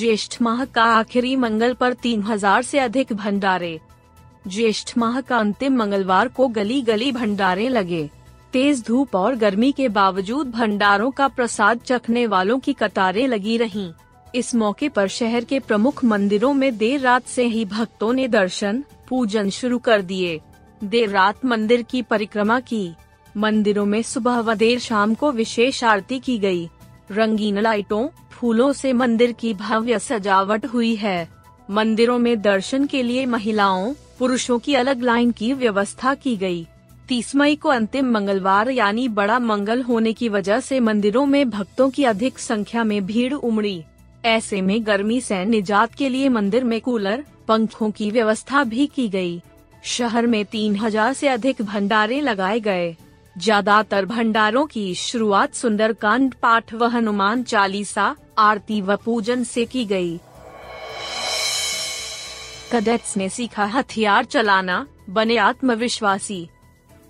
ज्येष्ठ माह का आखिरी मंगल पर तीन हज़ार से अधिक भंडारे ज्येष्ठ माह का अंतिम मंगलवार को गली गली भंडारे लगे तेज धूप और गर्मी के बावजूद भंडारों का प्रसाद चखने वालों की कतारें लगी रहीं। इस मौके पर शहर के प्रमुख मंदिरों में देर रात से ही भक्तों ने दर्शन, पूजन शुरू कर दिए देर रात मंदिर की परिक्रमा की मंदिरों में सुबह व देर शाम को विशेष आरती की गई। रंगीन लाइटों, फूलों से मंदिर की भव्य सजावट हुई है मंदिरों में दर्शन के लिए महिलाओं, पुरुषों की अलग लाइन की व्यवस्था की गई। तीस मई को अंतिम मंगलवार यानी बड़ा मंगल होने की वजह से मंदिरों में भक्तों की अधिक संख्या में भीड़ उमड़ी ऐसे में गर्मी से निजात के लिए मंदिर में कूलर, पंखों की व्यवस्था भी की गई। शहर में तीन हज़ार से अधिक भंडारे लगाए गए ज़्यादातर भंडारों की शुरुआत सुंदरकांड पाठ व हनुमान चालीसा, आरती व पूजन से की गई। कैडेट्स ने सीखा हथियार चलाना, बने आत्मविश्वासी।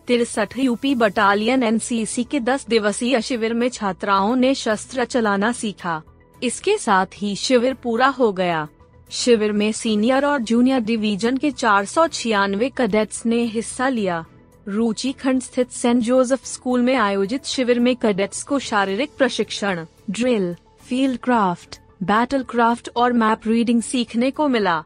तिरसठ यूपी बटालियन एनसीसी के 10 दिवसीय शिविर में छात्राओं ने शस्त्र चलाना सीखा। इसके साथ ही शिविर पूरा हो गया। शिविर में सीनियर और जूनियर डिवीज़न के चार सौ छियानवे कैडेट्स ने हिस्सा लिया। रुचि खंड स्थित सेंट जोसेफ स्कूल में आयोजित शिविर में कैडेट्स को शारीरिक प्रशिक्षण, drill, field craft, battle craft और मैप रीडिंग सीखने को मिला।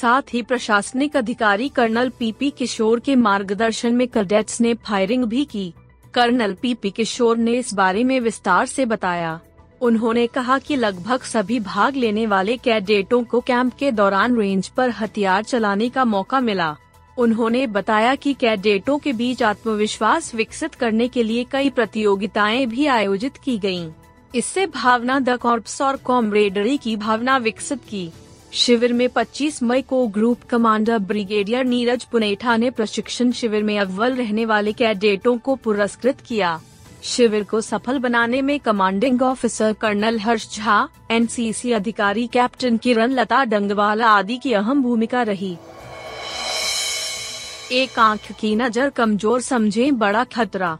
साथ ही प्रशासनिक अधिकारी कर्नल पीपी किशोर के मार्गदर्शन में कैडेट्स ने फायरिंग भी की। कर्नल पीपी किशोर ने इस बारे में विस्तार से बताया। उन्होंने कहा कि लगभग सभी भाग लेने वाले कैडेटों को कैंप के दौरान रेंज पर हथियार चलाने का मौका मिला। उन्होंने बताया कि कैडेटों के बीच आत्मविश्वास विकसित करने के लिए कई प्रतियोगिताएँ भी आयोजित की गई इससे भावना द कॉर्प्स और कॉमरेडरी की भावना विकसित की। शिविर में 25 मई को group commander brigadier Neeraj Punetha ने प्रशिक्षण शिविर में अव्वल रहने वाले कैडेटों को पुरस्कृत किया। शिविर को सफल बनाने में commanding officer colonel Harsh Jha, NCC अधिकारी कैप्टन किरण लता डंगवाला आदि की अहम भूमिका रही। एक आँख की नज़र कमज़ोर समझे, बड़ा खतरा।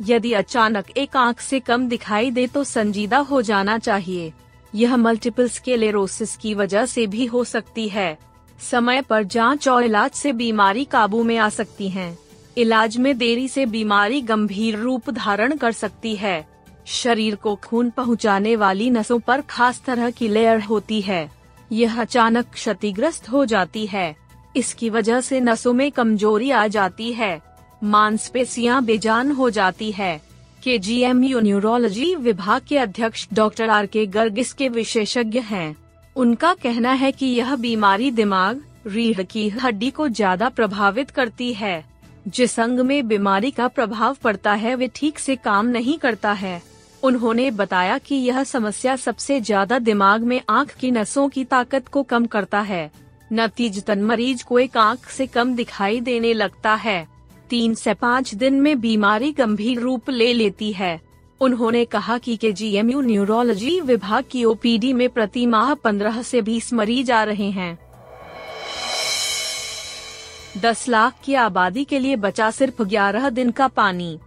यदि अचानक एक आँख से कम दिखाई दे तो संजीदा हो जाना चाहिए। यह मल्टीपल स्केलेरोसिस की वजह से भी हो सकती है। समय पर जाँच और इलाज से बीमारी काबू में आ सकती है। इलाज में देरी से बीमारी गंभीर रूप धारण कर सकती है। शरीर को खून पहुँचाने वाली नसों पर खास तरह की लेयर होती है। यह अचानक क्षतिग्रस्त हो जाती है। इसकी वजह से नसों में कमज़ोरी आ जाती है। मांसपेशियाँ बेजान हो जाती है। के जी एम यू न्यूरोलॉजी विभाग के अध्यक्ष डॉक्टर आर के गर्ग इसके विशेषज्ञ हैं। उनका कहना है कि यह बीमारी दिमाग, रीढ़ की हड्डी को ज़्यादा प्रभावित करती है। जिस अंग में बीमारी का प्रभाव पड़ता है, वे ठीक से काम नहीं करता है। उन्होंने बताया कि यह समस्या सबसे ज़्यादा दिमाग में आँख की नसों की ताकत को कम करता है। नतीजतन मरीज़ को एक आँख से कम दिखाई देने लगता है। तीन से पाँच दिन में बीमारी गंभीर रूप ले लेती है। उन्होंने कहा कि के जी एम यू न्यूरोलॉजी विभाग की ओपीडी में प्रति माह पंद्रह से बीस मरीज़ आ रहे हैं। दस लाख की आबादी के लिए बचा सिर्फ़ ग्यारह दिन का पानी।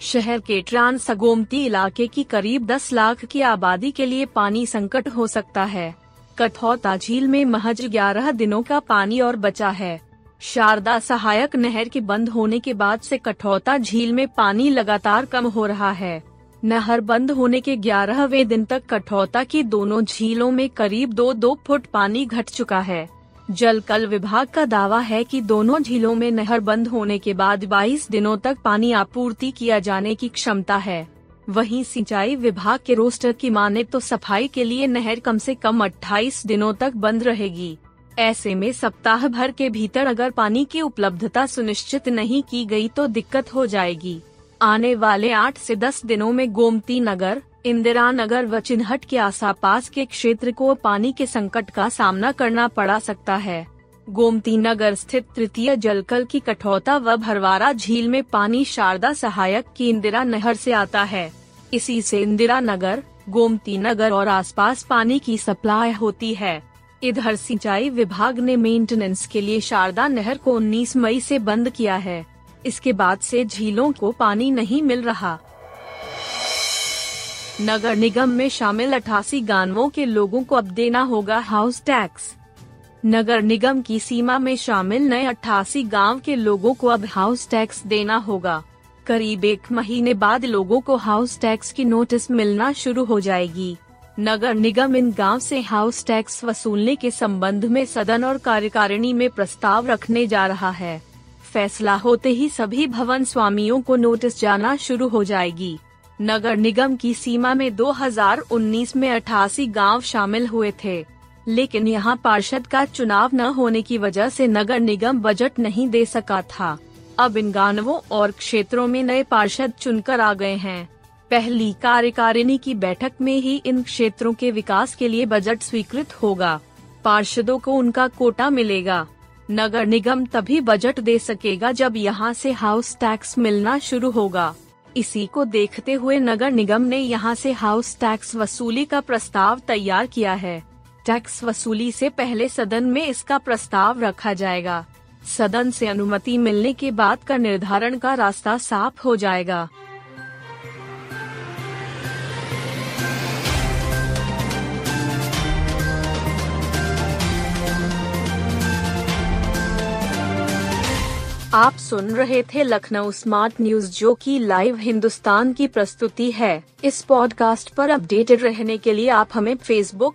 शहर के ट्रांस गोमती इलाके की करीब 10 लाख की आबादी के लिए पानी संकट हो सकता है। कठौता झील में महज 11 दिनों का पानी और बचा है। शारदा सहायक नहर के बंद होने के बाद से कठौता झील में पानी लगातार कम हो रहा है। नहर बंद होने के ग्यारहवे दिन तक कठौता की दोनों झीलों में करीब दो दो फुट पानी घट चुका है। जल कल विभाग का दावा है कि दोनों झीलों में नहर बंद होने के बाद 22 दिनों तक पानी आपूर्ति किया जाने की क्षमता है। वहीं सिंचाई विभाग के रोस्टर की माने तो सफ़ाई के लिए नहर कम से कम 28 दिनों तक बंद रहेगी। ऐसे में सप्ताह भर के भीतर अगर पानी की उपलब्धता सुनिश्चित नहीं की गई तो दिक्कत हो जाएगी। आने वाले आठ से दस दिनों में गोमती नगर, इंदिरा नगर व चिन्हट के आसपास के क्षेत्र को पानी के संकट का सामना करना पड़ा सकता है। गोमती नगर स्थित तृतीय जलकल की कठौता व भरवारा झील में पानी शारदा सहायक की इंदिरा नहर से आता है। इसी से इंदिरा नगर गोमती नगर और आसपास पानी की सप्लाई होती है। इधर सिंचाई विभाग ने मेंटेनेंस के लिए शारदा नहर को 19 मई से बंद किया है। इसके बाद से झीलों को पानी नहीं मिल रहा। नगर निगम में शामिल अठासी गाँवों के लोगों को अब देना होगा हाउस टैक्स नगर निगम की सीमा में शामिल नए अट्ठासी गाँव के लोगों को अब हाउस टैक्स देना होगा। करीब एक महीने बाद लोगों को हाउस टैक्स की नोटिस मिलना शुरू हो जाएगी। नगर निगम इन गाँव से हाउस टैक्स वसूलने के संबंध में सदन और कार्यकारिणी में प्रस्ताव रखने जा रहा है। फैसला होते ही सभी भवन स्वामियों को नोटिस जाना शुरू हो जाएगी। नगर निगम की सीमा में 2019 में अठासी गाँव शामिल हुए थे। लेकिन यहाँ पार्षद का चुनाव न होने की वजह से नगर निगम बजट नहीं दे सका था। अब इन गाँवों और क्षेत्रों में नए पार्षद चुनकर आ गए हैं। पहली कार्यकारिणी की बैठक में ही इन क्षेत्रों के विकास के लिए बजट स्वीकृत होगा। पार्षदों को उनका कोटा मिलेगा। नगर निगम तभी बजट दे सकेगा जब यहाँ से हाउस टैक्स मिलना शुरू होगा। इसी को देखते हुए नगर निगम ने यहाँ से हाउस टैक्स वसूली का प्रस्ताव तैयार किया है। टैक्स वसूली से पहले सदन में इसका प्रस्ताव रखा जाएगा। सदन से अनुमति मिलने के बाद का निर्धारण का रास्ता साफ़ हो जाएगा। आप सुन रहे थे लखनऊ स्मार्ट न्यूज़ जो की लाइव हिंदुस्तान की प्रस्तुति है। इस पॉडकास्ट पर अपडेटेड रहने के लिए आप हमें फेसबुक